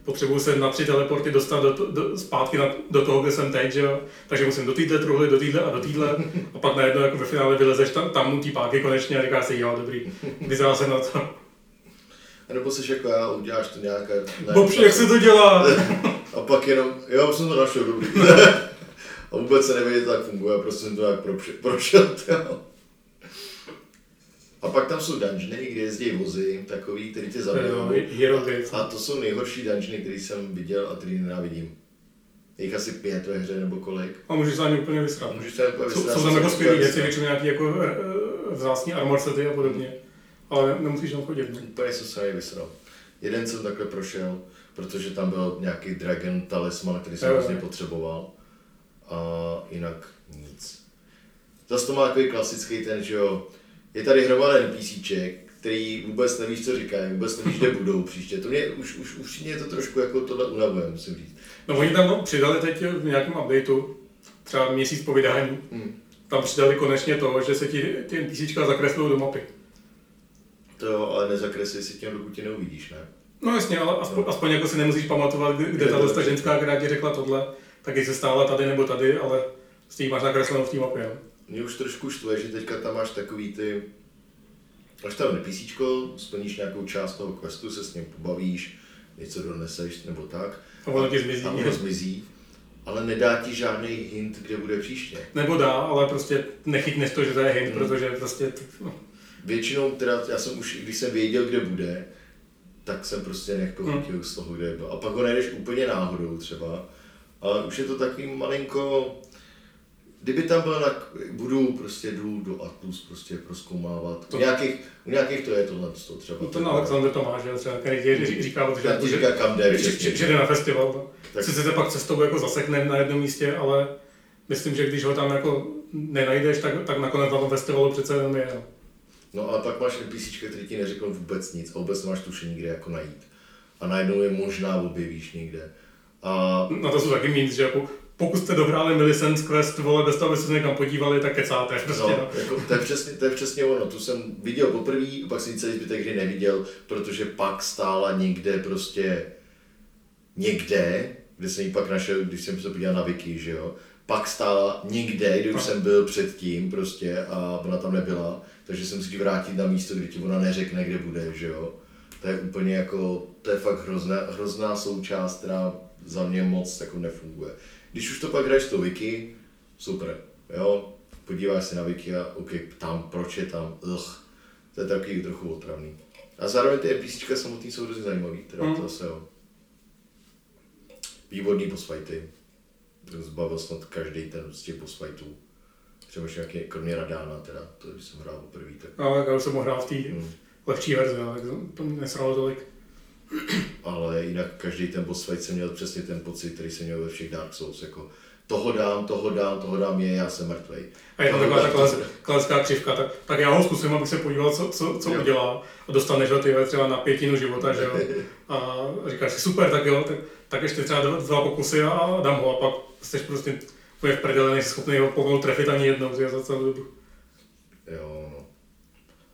potřebuji se na tři teleporty dostat do, do, zpátky na, do toho, kde jsem teď, že jo? takže musím do téhle truhly, do téhle a do téhle a pak najednou jako ve finále vylezeš tam, tam u té páky konečně a říkáš si, jo, dobrý, vyzval jsem na to. Nebo jsi jako já, uděláš to nějaké... Bobši, jak se to dělá? [LAUGHS] a pak jenom, jo, jsem to našel, dobrý. [LAUGHS] a vůbec se nevědět, jak funguje, prostě jsem to jak [LAUGHS] prošel. A pak tam jsou dungeony, kde jezdí vozy, takový, který tě zabijou. A, a to jsou nejhorší dungeony, který jsem viděl a který nenávidím. Je jich asi pět ve hře nebo kolik. A můžeš se ani úplně vysrat. Můžeš se úplně vysrat. Jsou tam jako skvělé věci, většinou nějaký jako eh, eh, vzácný armor sety a podobně. Ale nemusíš tam chodit. Úplně jsem se vysral. Jeden jsem takhle prošel, protože tam byl nějaký dragon talisman, který jsem vlastně potřeboval. A jinak nic. Zase to má takový klasický ten, že jo, je tady hromada NPCček, který vůbec nevíš, co říkají, vůbec nevíš, kde budou příště. To mě, už, už, už mě to trošku jako tohle unavuje, musím říct. No oni tam přidali teď v nějakém updateu, třeba měsíc po vydání, hmm. tam přidali konečně to, že se ti ty NPCčka zakreslují do mapy. To ale nezakreslí si tím, dokud tě neuvidíš, ne? No jasně, ale aspoň, no. aspoň jako si nemusíš pamatovat, kde, kde ta ženská, která ti řekla tohle, tak se stála tady nebo tady, ale s tím máš nakreslenou v té mapě. Jo? mě už trošku štve, že teďka tam máš takový ty, až tam NPCčko, splníš nějakou část toho questu, se s ním pobavíš, něco doneseš nebo tak. A ono ti zmizí. A ono zmizí. Ale nedá ti žádný hint, kde bude příště. Nebo dá, ale prostě nechytneš to, že to je hint, hmm. protože prostě... No. Většinou teda, já jsem už, když jsem věděl, kde bude, tak jsem prostě nech pochytil hmm. z toho, kde byl. A pak ho najdeš úplně náhodou třeba. Ale už je to takový malinko, kdyby tam byl, tak budu prostě jdu do Atlus prostě proskoumávat. To... U nějakých, u nějakých to je tohle to třeba. No ten Alexander Tomáš, třeba, který ti říká, že, že, říká, kam jde, že, že, že, jde na festival. No. Tak. Sice se pak cestou jako zasekne na jednom místě, ale myslím, že když ho tam jako nenajdeš, tak, tak nakonec na tom festivalu přece jenom je. No. no ale pak máš NPC, který ti neřekl vůbec nic a vůbec nemáš tušení, kde jako najít. A najednou je možná objevíš někde. A... Na to jsou taky mít, že jako pokud jste dohráli Millicent Quest, vole, bez toho, abyste se někam podívali, tak kecáte. Prostě, no, no. Jako, to, je přesně, to je přesně ono. Tu jsem viděl poprvé, pak jsem celý zbytek hry neviděl, protože pak stála někde prostě někde, kde jsem ji pak našel, když jsem se podíval na Wiki, že jo, pak stála někde, kde už no. jsem byl předtím prostě a ona tam nebyla, takže jsem si vrátit na místo, kde ti ona neřekne, kde bude, že jo. To je úplně jako, to je fakt hrozná, hrozná součást, která za mě moc jako nefunguje. Když už to pak hraješ to wiki, super, jo, podíváš se na wiki a ok, tam, proč je tam, ugh, to je taky trochu otravný. A zároveň ty NPCčka samotný jsou hrozně zajímavý, teda mm. to zase jo. Výborný boss fighty. Zbavil snad každý ten z těch boss fightů. Třeba nějaký, kromě Radána teda, to když jsem hrál poprvé. Tak... Ale já už jsem ho hrál v té mm. lehčí verzi, ale to nesralo tolik [CLEARS THROAT] ale jinak každý ten boss fight jsem měl přesně ten pocit, který jsem měl ve všech Dark Souls, jako toho dám, toho dám, toho dám je, já jsem mrtvej. A je to taková ta klasická křivka, tak, tak já ho zkusím, abych se podíval, co, co, co udělá. A dostaneš ho ty třeba na pětinu života, že jo. [LAUGHS] A říkáš si, super, tak jo, tak, tak ještě třeba dva, dva pokusy a dám ho. A pak jsi prostě úplně v prdele, nejsi schopný ho pomalu trefit ani jednou za celou dobu. Jo, no.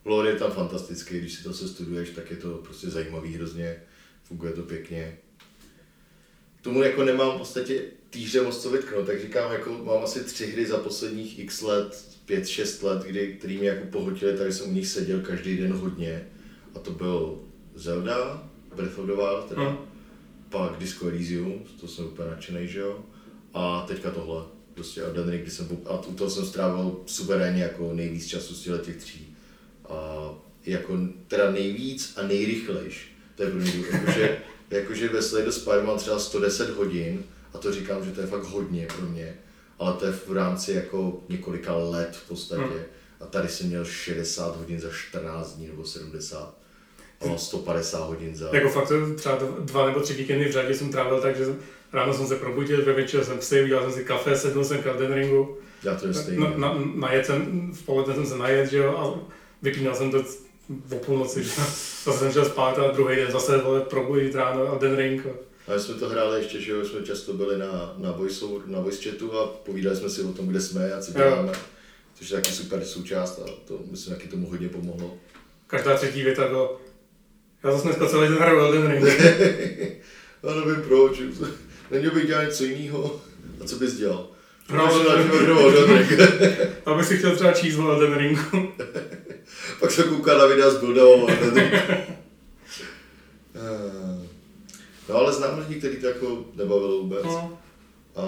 Lore je tam fantastický, když si to se studuješ, tak je to prostě zajímavý hrozně funguje to pěkně. Tomu jako nemám v podstatě týře moc co vytknout, tak říkám, jako mám asi tři hry za posledních x let, pět, šest let, kdy, který mě jako pohotili, takže jsem u nich seděl každý den hodně. A to byl Zelda, Breath of the Wild, teda, hmm. pak Disco Elysium, to jsem úplně nadšený, že jo, a teďka tohle. Prostě a den kdy jsem, a u toho jsem strávil suverénně jako nejvíc času z těch tří. A jako teda nejvíc a nejrychlejš to je pro mě jakože, [LAUGHS] jakože ve Slay the Spire mám třeba 110 hodin a to říkám, že to je fakt hodně pro mě, ale to je v rámci jako několika let v podstatě. Hmm. A tady jsem měl 60 hodin za 14 dní nebo 70. Mám 150 hodin za... Jako fakt třeba dva nebo tři víkendy v řadě jsem trávil tak, že ráno jsem se probudil, ve večer jsem si, udělal jsem si kafe, sednul jsem k Elden Ringu. Já to je stejně. Na, na, najet jsem, v poledne jsem se najet, že jo, a vypínal jsem to o půlnoci, že [LAUGHS] zase jsem šel spát a druhý den zase vole, probudit ráno a den ring. A my jsme to hráli ještě, že jo, jsme často byli na, na, voice, na voice chatu a povídali jsme si o tom, kde jsme a co děláme. Což je taky super součást a to myslím, taky tomu hodně pomohlo. Každá třetí věta byla, já zase dneska celý den hraju Elden Ring. [LAUGHS] já nevím proč, neměl bych dělat něco jiného. A co bys dělal? Hrál Elden Ring. [LAUGHS] Aby si chtěl třeba číst o Elden Ringu. [LAUGHS] Pak se kouká na videa z Buildou Elden Ring. No ale znám lidi, kteří to jako nebavilo vůbec. No. A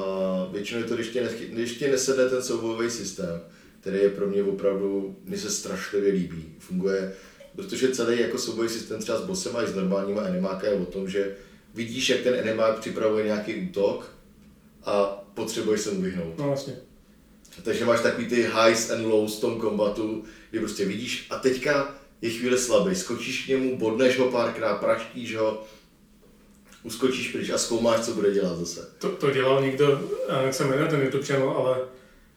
většinou je to, když tě, neschy, když tě nesedne ten soubojový systém, který je pro mě opravdu, mi se strašlivě líbí. Funguje, protože celý jako soubojový systém třeba s bossem a s normálníma animáka je o tom, že vidíš, jak ten animák připravuje nějaký útok a potřebuješ se mu vyhnout. No vlastně. Takže máš takový ty highs and lows v tom kombatu, kdy prostě vidíš a teďka je chvíli slabý, skočíš k němu, bodneš ho párkrát, praštíš ho, uskočíš pryč a zkoumáš, co bude dělat zase. To, to dělal někdo, jak se jmenuje ten YouTube channel, ale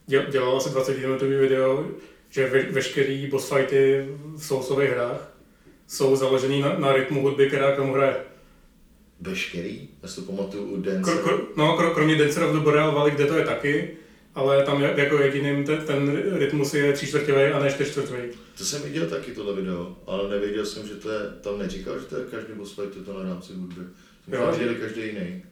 dělal asi 20 minutový video, že ve, veškerý boss fighty v sousových hrách jsou založený na, na rytmu hudby, která komu hraje. Veškerý? Já si to pamatuju u Dancer. Kro, kro, no, kro, kromě Dancer of the Boreal Valley, kde to je taky, ale tam jako jediným ten, ten rytmus je čtvrtěvý a ne čtyřčtvrtěvý. To jsem viděl taky tohle video, ale nevěděl jsem, že to je, tam neříkal, že to je každý boss fight, to na rámci hudby. Jo, že každý jiný.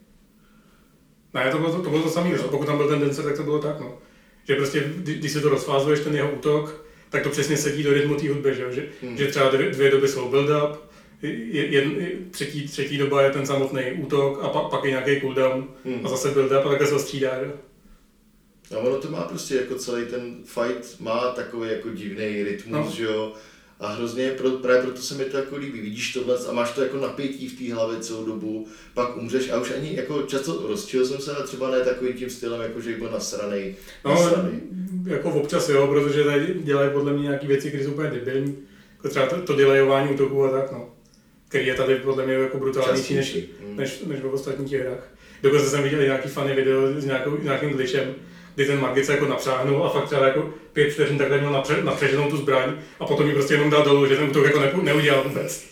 Ne, to bylo to, to, bylo to samé, pokud tam byl ten Dancer, tak to bylo tak, no. Že prostě, když si to rozfázuješ, ten jeho útok, tak to přesně sedí do rytmu té hudby, že, že, hmm. že třeba dvě, dvě doby jsou build-up, jed, třetí, třetí doba je ten samotný útok a pak, pak je nějaký cooldown hmm. a zase build-up a takhle se střídá. Jo. A ono to má prostě jako celý ten fight má takový jako divný rytmus, no. že jo. A hrozně, pro, právě proto se mi to jako líbí. Vidíš tohle a máš to jako napětí v té hlavě celou dobu, pak umřeš a už ani jako často rozčil jsem se, a třeba ne takovým tím stylem, jako že byl nasranej. No, nasranej. jako občas jo, protože tady dělají podle mě nějaké věci, které jsou úplně debilní. Jako třeba to, to delayování útoku a tak, no. Který je tady podle mě jako brutálnější než, než, než v ostatních hrách. Dokonce jsem viděl nějaký funny video s nějakou, nějakým glitchem, kdy ten Margit se jako napřáhnul a fakt třeba jako pět vteřin takhle měl napře, napřeženou tu zbraň a potom ji prostě jenom dal dolů, že ten útok jako ne, neudělal vůbec.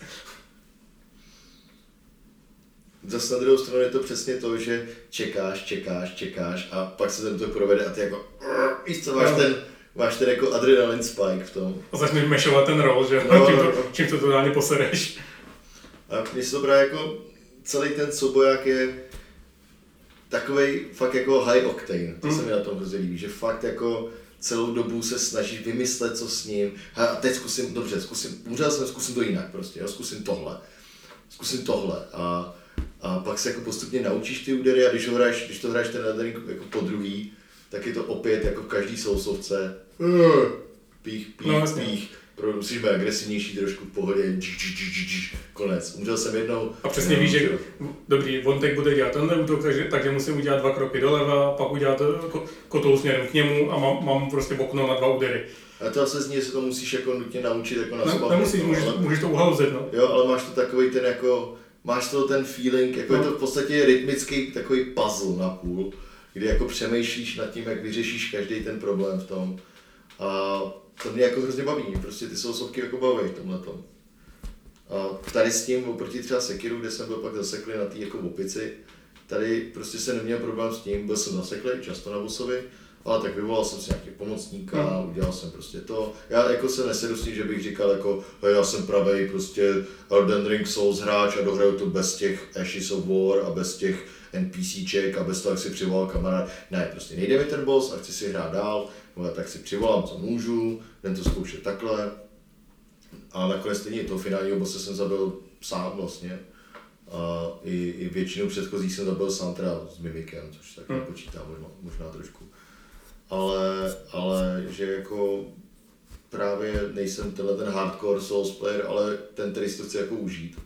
Zase na druhou stranu je to přesně to, že čekáš, čekáš, čekáš a pak se ten útok provede a ty jako, víš co, máš no. ten, máš ten jako adrenalin spike v tom. A začneš mešovat ten roll, že no, [LAUGHS] čím, to, no, no. čím to totálně posereš. A když se to právě jako celý ten souboják je takový fakt jako high octane, to mm. se mi na tom hrozně líbí, že fakt jako celou dobu se snažíš vymyslet, co s ním. A teď zkusím, dobře, zkusím, umřel jsem, zkusím to jinak prostě, jo, zkusím tohle. Zkusím tohle. A, a pak se jako postupně naučíš ty údery a když, ho hraješ, když to hraješ ten Elden jako po druhý, tak je to opět jako v každý sousovce. Pích, pích, no, pích pro, musíš být agresivnější trošku v pohodě, dž, dž, dž, dž, konec. Umřel jsem jednou. A přesně víš, že dobrý, on teď bude dělat tenhle útok, takže, takže musím udělat dva kroky doleva, pak udělat kotou směrem k němu a mám, mám prostě okno na dva údery. A to zase zní, že se to musíš jako nutně naučit jako na ne, Nemusíš, můžeš, ale, můžeš to uhaluzit, no. Jo, ale máš to takový ten jako, máš to ten feeling, jako no. je to v podstatě rytmický takový puzzle na půl, kdy jako přemýšlíš nad tím, jak vyřešíš každý ten problém v tom. A to mě jako hrozně baví, prostě ty sousovky jako baví v tomhle tom. A tady s tím, oproti třeba Sekiru, kde jsem byl pak zaseklý na té jako opici, tady prostě se neměl problém s tím, byl jsem zaseklý často na bosovi, ale tak vyvolal jsem si nějaký pomocníka, hmm. udělal jsem prostě to. Já jako se nesedu s tím, že bych říkal jako, hej, já jsem pravý prostě Elden Ring Souls hráč a dohraju to bez těch Ashes of War a bez těch NPCček a bez toho, jak si přivolal kamarád. Ne, prostě nejde mi ten boss a chci si hrát dál, no, tak si přivolám, co můžu, jdem to zkoušet takhle. A nakonec stejně toho finálního bosse jsem zabil sám vlastně. A i, i většinu předchozích jsem zabil sám teda s Mimikem, což tak hmm. nepočítám možná, možná trošku. Ale, ale že jako právě nejsem tenhle ten hardcore Souls player, ale ten, který si to chci jako užít.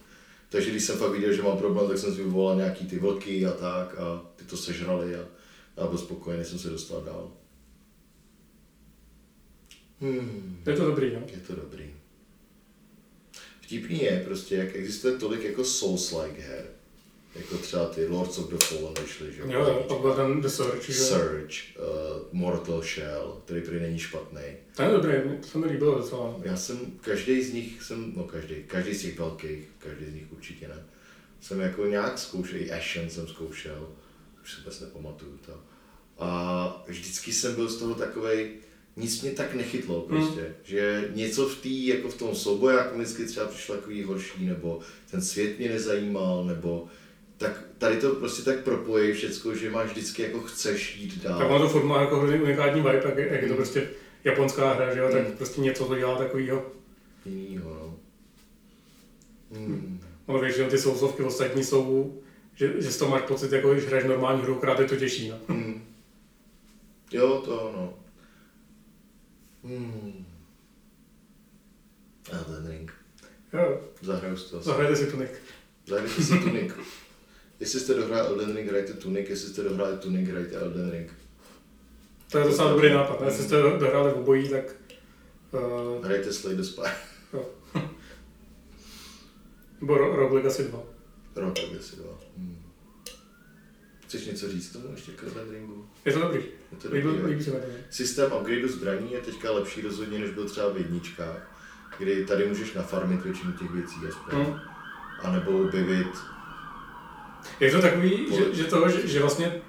Takže když jsem fakt viděl, že mám problém, tak jsem si vyvolal nějaký ty vlky a tak a ty to sežrali a já byl spokojený, jsem se dostal dál. Hmm. Je to dobrý, no? Je to dobrý. Vtipný je prostě, jak existuje tolik jako Souls-like her, Jako třeba ty Lords of the Fallen vyšly, že Jo, jo, pak byl ten The Surge, že? Surge, uh, Mortal Shell, který prý není špatný. Ten je dobrý, mě- to se mi líbilo docela. Já jsem, každý z nich jsem, no každý, každý z těch velkých, každý z nich určitě ne. Jsem jako nějak zkoušel, i Ashen jsem zkoušel, už si vůbec nepamatuju to. A vždycky jsem byl z toho takovej, nic mě tak nechytlo prostě, hmm. že něco v tý, jako v tom soubojáku mi vždycky třeba přišlo takový horší, nebo ten svět mě nezajímal, nebo tak tady to prostě tak propojí všecko, že máš vždycky jako chceš jít dál. Tak ono to furt má jako hrozně unikátní vibe, jak, jak je to Hmm. prostě japonská hra, že jo, tak Hmm. prostě něco to dělá takovýho. Jinýho, no. Hmm. No většinou ty sousovky ostatní jsou, že, že z toho máš pocit, jako když hraješ normální hru, akorát je to těžší. No. Hmm. Jo, to no. Hmm. Elden Ring. Jo, Zahraju si to. asi. zahrajte si Tunic. Zahrajte si Tunic. [LAUGHS] Jestli jste dohráli Elden Ring, hrajte Tunic, jestli jste dohráli Tunic, hrajte Elden Ring. To je docela dobrý nápad. ne? Jestli jste dohráli v obojí, tak uh, Hrajte Slay the Spire. nebo Ro- Rogue Legacy 2. Rok, asi dva. Hmm. Chceš něco říct tomu ještě k Ringu? Je to dobrý. Je to Líbí, dobrý, jo? líbí se. Systém upgradeu zbraní je teďka lepší rozhodně, než byl třeba v jedničkách, kdy tady můžeš nafarmit většinu těch věcí aspoň. Hmm. A nebo objevit Je to takový, že, že, to, že, že vlastně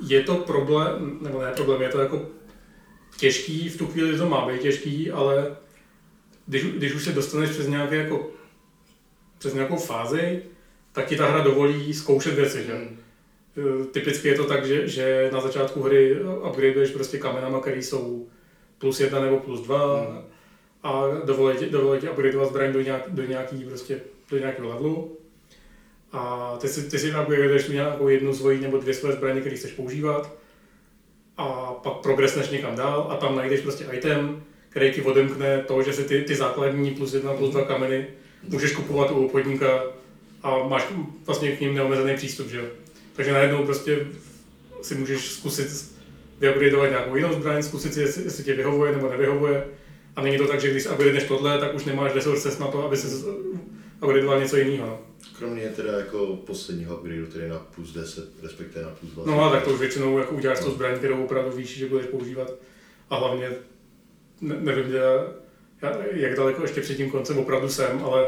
je to problém, nebo ne problém, je to jako těžký, v tu chvíli to má být těžký, ale když, když už se dostaneš přes nějaké jako přes nějakou fázi, tak ti ta hra dovolí zkoušet věci, že? Hmm. Eh, Typicky je to tak, že, že na začátku hry upgradeuješ prostě kamenama, které jsou plus jedna nebo plus dva Hmm. a dovolí ti, dovolí ti upgradeovat zbraň do, nějak, do, nějaký, prostě, do nějakého levelu. A ty si, ty si upgradeuješ tu nějakou jednu svoji nebo dvě své zbraně, které chceš používat a pak progresneš někam dál a tam najdeš prostě item, který ti odemkne to, že si ty, ty základní plus jedna plus dva kameny můžeš kupovat u obchodníka a máš vlastně k ním neomezený přístup, že jo. Takže najednou prostě si můžeš zkusit vyupgradeovat nějakou jinou zbraň, zkusit si, jestli, jestli tě vyhovuje nebo nevyhovuje. A není to tak, že když upgradeneš tohle, tak už nemáš resources na to, aby si upgradeoval něco jiného. No. Kromě teda jako posledního upgradeu, který je na plus 10, respektive na plus 20. no a tak to už většinou jako uděláš tu zbraň, kterou opravdu víš, že budeš používat. A hlavně, ne, nevím, já, já, jak daleko ještě před tím koncem opravdu jsem, ale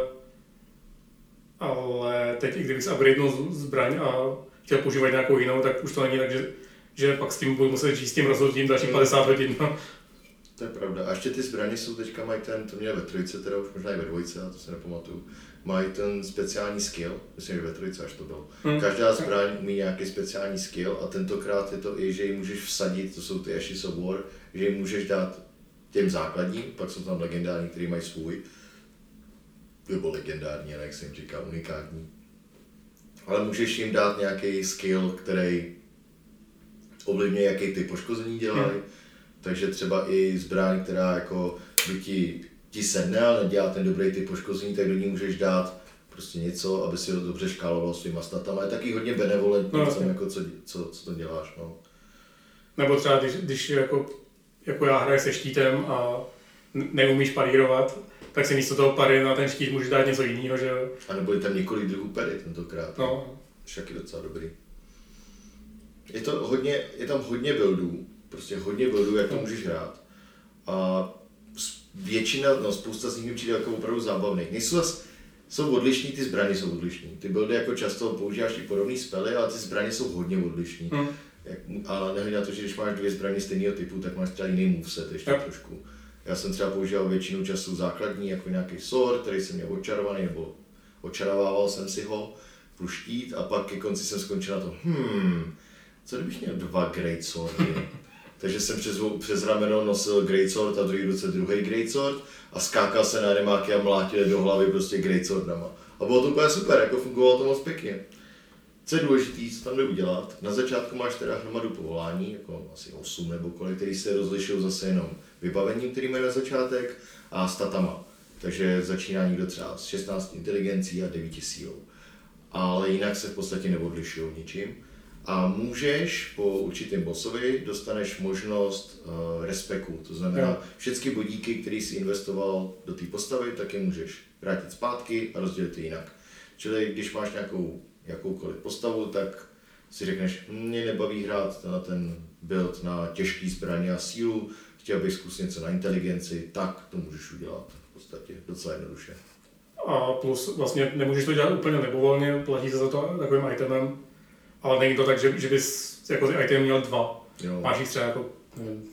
ale teď, i kdybych upgradenul zbraň a chtěl používat nějakou jinou, tak už to není tak, že, že pak s tím budu muset žít s tím rozhodnutím dalších 50 hodin. No. To je pravda. A ještě ty zbraně jsou teďka, mají ten, to měl ve trojce, teda už možná i ve dvojce, já to si nepamatuju, mají ten speciální skill, myslím, že ve trojce až to bylo. Hmm. Každá zbraň umí nějaký speciální skill a tentokrát je to i, že ji můžeš vsadit, to jsou ty Ashes of War, že ji můžeš dát těm základním, pak jsou tam legendární, který mají svůj, nebo legendární, jak se jim říká, unikátní. Ale můžeš jim dát nějaký skill, který ovlivňuje, jaký ty poškození dělají. Hmm. Takže třeba i zbraň, která jako by ti, ti sedne, ale nedělá ten dobrý typ poškození, tak do ní můžeš dát prostě něco, aby si ho dobře škáloval svýma statama. Je taky hodně benevolentní No, jasně. jako co, co, co to děláš. No. Nebo třeba když, když jako, jako já hraji se štítem a neumíš parírovat, tak si místo toho pary na ten štít můžeš dát něco jiného, že jo. A nebo je tam několik druhů pery tentokrát. No, Však je docela dobrý. Je, to hodně, je tam hodně buildů, prostě hodně buildů, jak to můžeš hrát. A většina, no spousta z nich mi přijde jako opravdu zábavných. Nejsou zas, jsou odlišní, ty zbraně jsou odlišní. Ty buildy jako často používáš i podobné spely, ale ty zbraně jsou hodně odlišní. hm. Jak, a nehledě na to, že když máš dvě zbraně stejného typu, tak máš třeba jiný moveset ještě Jo. trošku. Já jsem třeba používal většinu času základní, jako nějaký sword, který jsem měl očarovaný, nebo očarovával jsem si ho, plus štít, a pak ke konci jsem skončil na to, hmm, co kdybych měl dva great swordy? [LAUGHS] Takže jsem přes, přes rameno nosil great sword a v druhé ruce druhý great sword a skákal se na remáky a mlátil do hlavy prostě great swordama. A bylo to úplně super, jako fungovalo to moc pěkně. Co je důležité, co tam jde udělat, na začátku máš teda hromadu povolání, jako asi 8 nebo kolik, který se rozlišují zase jenom vybavením, který mají na začátek, a statama. Takže začíná někdo třeba s 16 inteligencí a 9 sílou. Ale jinak se v podstatě neodlišují ničím. A můžeš po určitém bossovi dostaneš možnost uh, respeku, to znamená Jo. všechny bodíky, které jsi investoval do té postavy, tak je můžeš vrátit zpátky a rozdělit je jinak. Čili když máš nějakou jakoukoliv postavu, tak si řekneš, mě nebaví hrát na ten build na těžký zbraně a sílu, chtěl bych zkusit něco na inteligenci, tak to můžeš udělat v podstatě docela jednoduše. A plus vlastně nemůžeš to dělat úplně libovolně, platí se za to takovým itemem, ale není to tak, že, že bys jako ty item měl dva. Jo. Máš jich třeba jako nevím,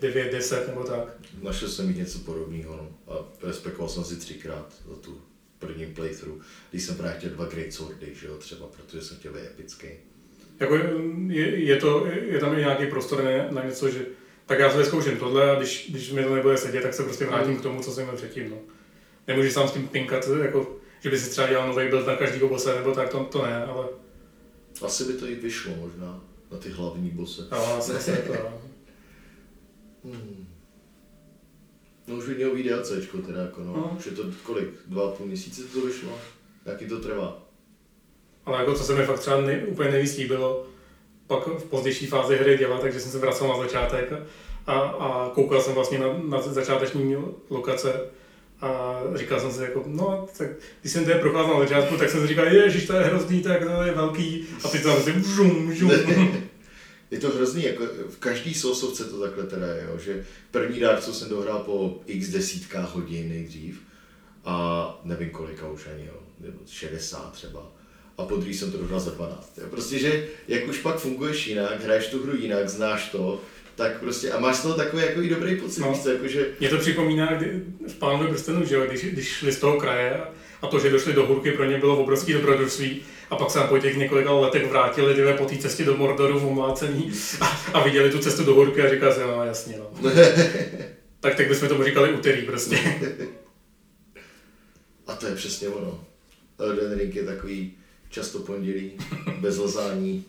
9, 10 nebo tak. Našel jsem jich něco podobného no. a respektoval jsem si třikrát za tu první playthrough, když jsem právě chtěl dva Great Swordy, že jo, třeba, protože jsem chtěl být epický. Jako je, je, to, je tam i nějaký prostor na, na něco, že tak já se vyzkouším tohle a když, když mi to nebude sedět, tak se prostě vrátím k tomu, co jsem měl předtím. No. Nemůžeš sám s tím pinkat, jako, že by si třeba dělal nový build na každý bose, nebo tak, to, to ne, ale... Asi by to i vyšlo možná, na ty hlavní bose. Ale asi, asi to, [LAUGHS] Hmm. No už by mělo být DLCčko teda jako no. No. Už je to kolik? Dva a půl měsíce to vyšlo? Jaký to trvá? Ale jako co se mi fakt třeba nej, úplně nejvíc líbilo, pak v pozdější fázi hry dělat, takže jsem se vracel na začátek a, a koukal jsem vlastně na, na začáteční lokace a říkal jsem si jako, no, tak když jsem tady procházel na začátku, tak jsem si říkal, ježiš, to je hrozný, tak to je velký. A teď tam si žum, žum. Je to hrozný, jako v každý sousovce to takhle teda je, jo, že první Dark Souls jsem dohrál po x desítkách hodin nejdřív a nevím kolika už ani, jo, nebo 60 třeba. A po druhý jsem to dohrál za 12. Jo. Prostě, že jak už pak funguješ jinak, hraješ tu hru jinak, znáš to, tak prostě, a máš z toho takový jako i dobrý pocit, No. víš jako, že Mě to připomíná kdy, v Pánovi prstenu, že jo, když, když šli z toho kraje a to, že došli do hůrky, pro ně bylo obrovský dobrodružství. A pak se po těch několika letech vrátili tyhle po té cestě do Mordoru v omlácení a, a viděli tu cestu do hůrky a říkali si, no jasně, no. [LAUGHS] tak tak bychom tomu říkali úterý prostě. A to je přesně ono. Elden Ring je takový často pondělí, bez lzání,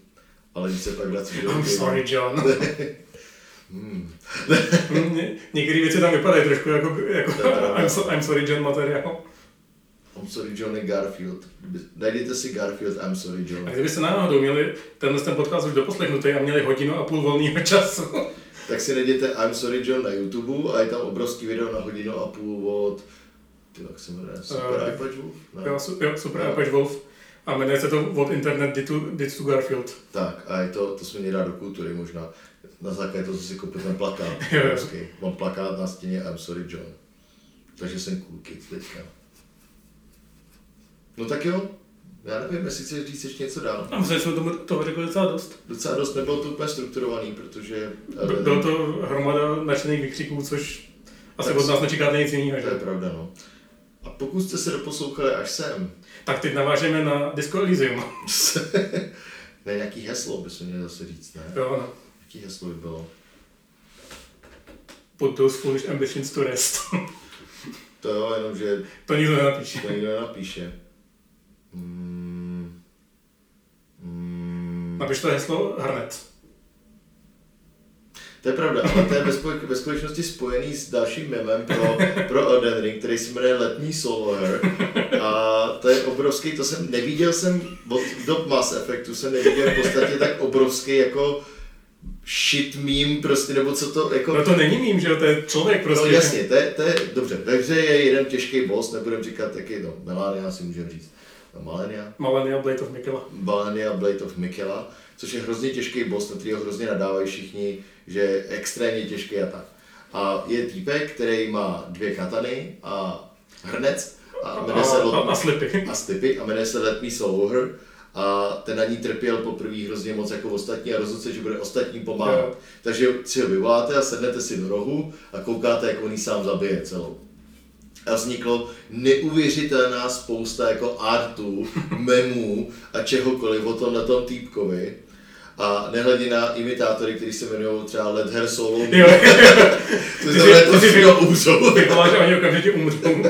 ale když se pak vrací do I'm sorry, John. Hmm. Ně- Některé věci tam vypadají trošku jako, jako To je pravda. I'm, so, I'm sorry, John materiál. I'm sorry Johnny Garfield. Najdete si Garfield, I'm sorry John. A kdybyste náhodou měli tenhle ten podcast už doposlechnutý a měli hodinu a půl volného času, [LAUGHS] Tak si najděte I'm sorry John na YouTube a je tam obrovský video na hodinu a půl od, ty jak se jmenuje, Super Eh, iPad Wolf? Ne? jo, su- jo, super Jo. Apache Wolf, a jmenuje se to od Internet Did to, did to Garfield. Tak a je to, to jsme měli dát do kultury možná. Na základě toho, co si koupil ten plakát. [LAUGHS] Jo, jo. obrovský. Mám plakát na stěně I'm sorry John. Takže jsem cool kid teďka. No tak jo, já nevím, jestli chceš říct ještě něco dál. A myslím, že jsme tomu toho řekli docela dost. Docela dost nebylo to úplně strukturovaný, protože... Byl byl to hromada nadšených výkřiků, což asi Tak od nás nečekáte nic jiného. To je pravda, no. A pokud jste se doposlouchali až sem, Tak teď navážeme na Disco Elysium. [LAUGHS] ne, nějaký heslo bychom měli zase říct, ne? Jo, no. Jaký heslo by bylo? Put those foolish ambitions to rest. [LAUGHS] To jo, jenom, že to nikdo nenapíše. to nikdo nenapíše. Mm. Mm. Napiš to heslo Harnet. To je pravda, ale to je ve, skutečnosti spojený s dalším memem pro, pro Elden Ring, který se jmenuje Letní solo her. A to je obrovský, to jsem, neviděl jsem, od do Mass Effectu jsem neviděl v podstatě tak obrovský jako shit meme prostě, nebo co to, jako... No to není mím, že jo, to je člověk prostě. No jasně, to je, to je dobře. Hře je jeden těžký boss, nebudem říkat jaký, no, Melania si můžeme říct. Malenia, Malenia Blade of Mikela. Balania Blade of Mikela, což je hrozně těžký boss, na kterýho hrozně nadávají všichni, že je extrémně těžký a tak. A je týpek, který má dvě katany a hrnec a jmenuje se a, a, Lot- a slipy. a jmenuje se Let Me Solver a ten na ní trpěl poprvé hrozně moc jako ostatní a rozhodl se, že bude ostatním pomáhat. Jo. Takže si ho vyvoláte a sednete si do rohu a koukáte, jak on ji sám zabije celou. A vzniklo neuvěřitelná spousta jako artů, [LAUGHS] memů a čehokoliv o tom na tom týpkovi. A nehledě na imitátory, který se jmenují třeba Let Her Solo, [LAUGHS] Jo, [LAUGHS] to znamená, to si- všechno umřou. vyvoláš a oni okamžitě umřou.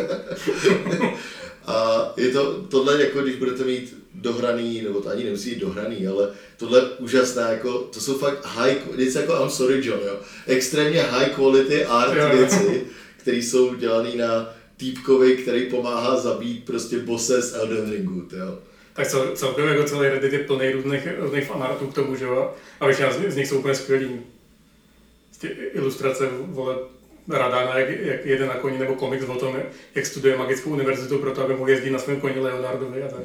A je to tohle, jako když budete mít dohraný, nebo to ani nemusí být dohraný, ale tohle úžasné, jako, to jsou fakt high, něco jako I'm sorry John, jo. Extrémně high quality art jo. věci, které jsou dělané na týpkovi, který pomáhá zabít prostě bose z Elden Ringu, jo. Tak cel, celkově jako celý Reddit je plný různých, různých fanartů k tomu, že jo? A většina z, z nich jsou úplně skvělý. Prostě ilustrace, vole, Radana, jak, jak jede na koni, nebo komiks o tom, jak studuje magickou univerzitu pro to, aby mohl jezdit na svém koni Leonardovi a tak.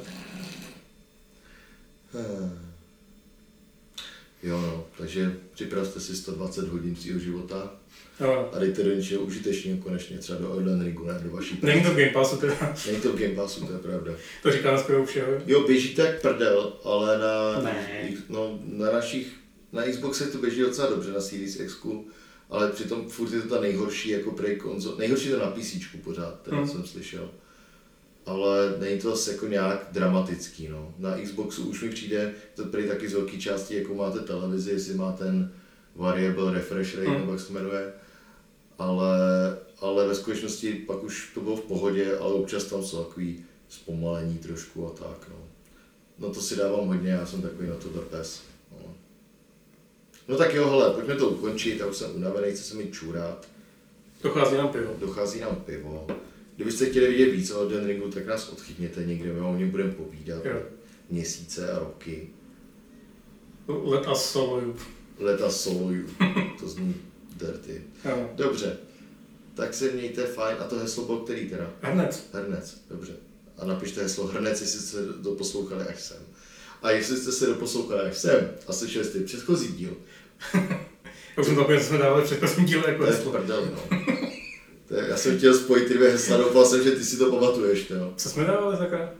Hmm. Jo no, takže připravte si 120 hodin svého života Jo. a dejte do něčeho užitečného konečně, třeba do Elden Ringu, ne do vaší Není to v Game Passu teda. Není to v Game Passu, to je pravda. To říká skoro u všeho. Jo, běží to jak prdel, ale na, Ne. no, na našich, na Xboxe to běží docela dobře, na Series X, ale přitom furt je to ta nejhorší jako prej konzol, nejhorší to na PC pořád, teda Hmm. jsem slyšel. Ale není to zase jako nějak dramatický, no. Na Xboxu už mi přijde, to prej taky z velké části, jako máte televizi, jestli má ten variable refresh rate, Hmm. nebo jak se jmenuje, ale, ale ve skutečnosti pak už to bylo v pohodě, ale občas tam jsou takový zpomalení trošku a tak, no. No to si dávám hodně, já jsem takový na to trpes. No. no tak jo, hele, pojďme to ukončit, já už jsem unavený, chci se mi čůrat, Dochází nám pivo. dochází nám pivo. Kdybyste chtěli vidět víc o Elden Ringu, tak nás odchytněte někde, my o něm budeme povídat Jo. měsíce a roky. Let us solo you. Leta soluju, to zní dirty. Jo. Dobře, tak se mějte fajn. A to heslo bylo který teda? Hned. Hrnec, dobře. A napište heslo Hrnec, jestli jste doposlouchali až sem. A jestli jste se doposlouchali až sem a slyšeli jste předchozí díl, [LAUGHS] Já už jsem to že jsme dávali v předchozím díle jako to je heslo. prdel, no. Je, já jsem chtěl spojit ty dvě hesla, doufal jsem, že ty si to pamatuješ, jo. Co jsme dávali takhle?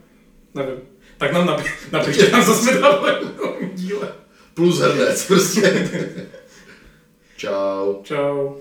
Nevím. Tak nám napi- napište nám, co jsme dávali v díle. Plus Hrnec, prostě. [LAUGHS] Čau. Čau.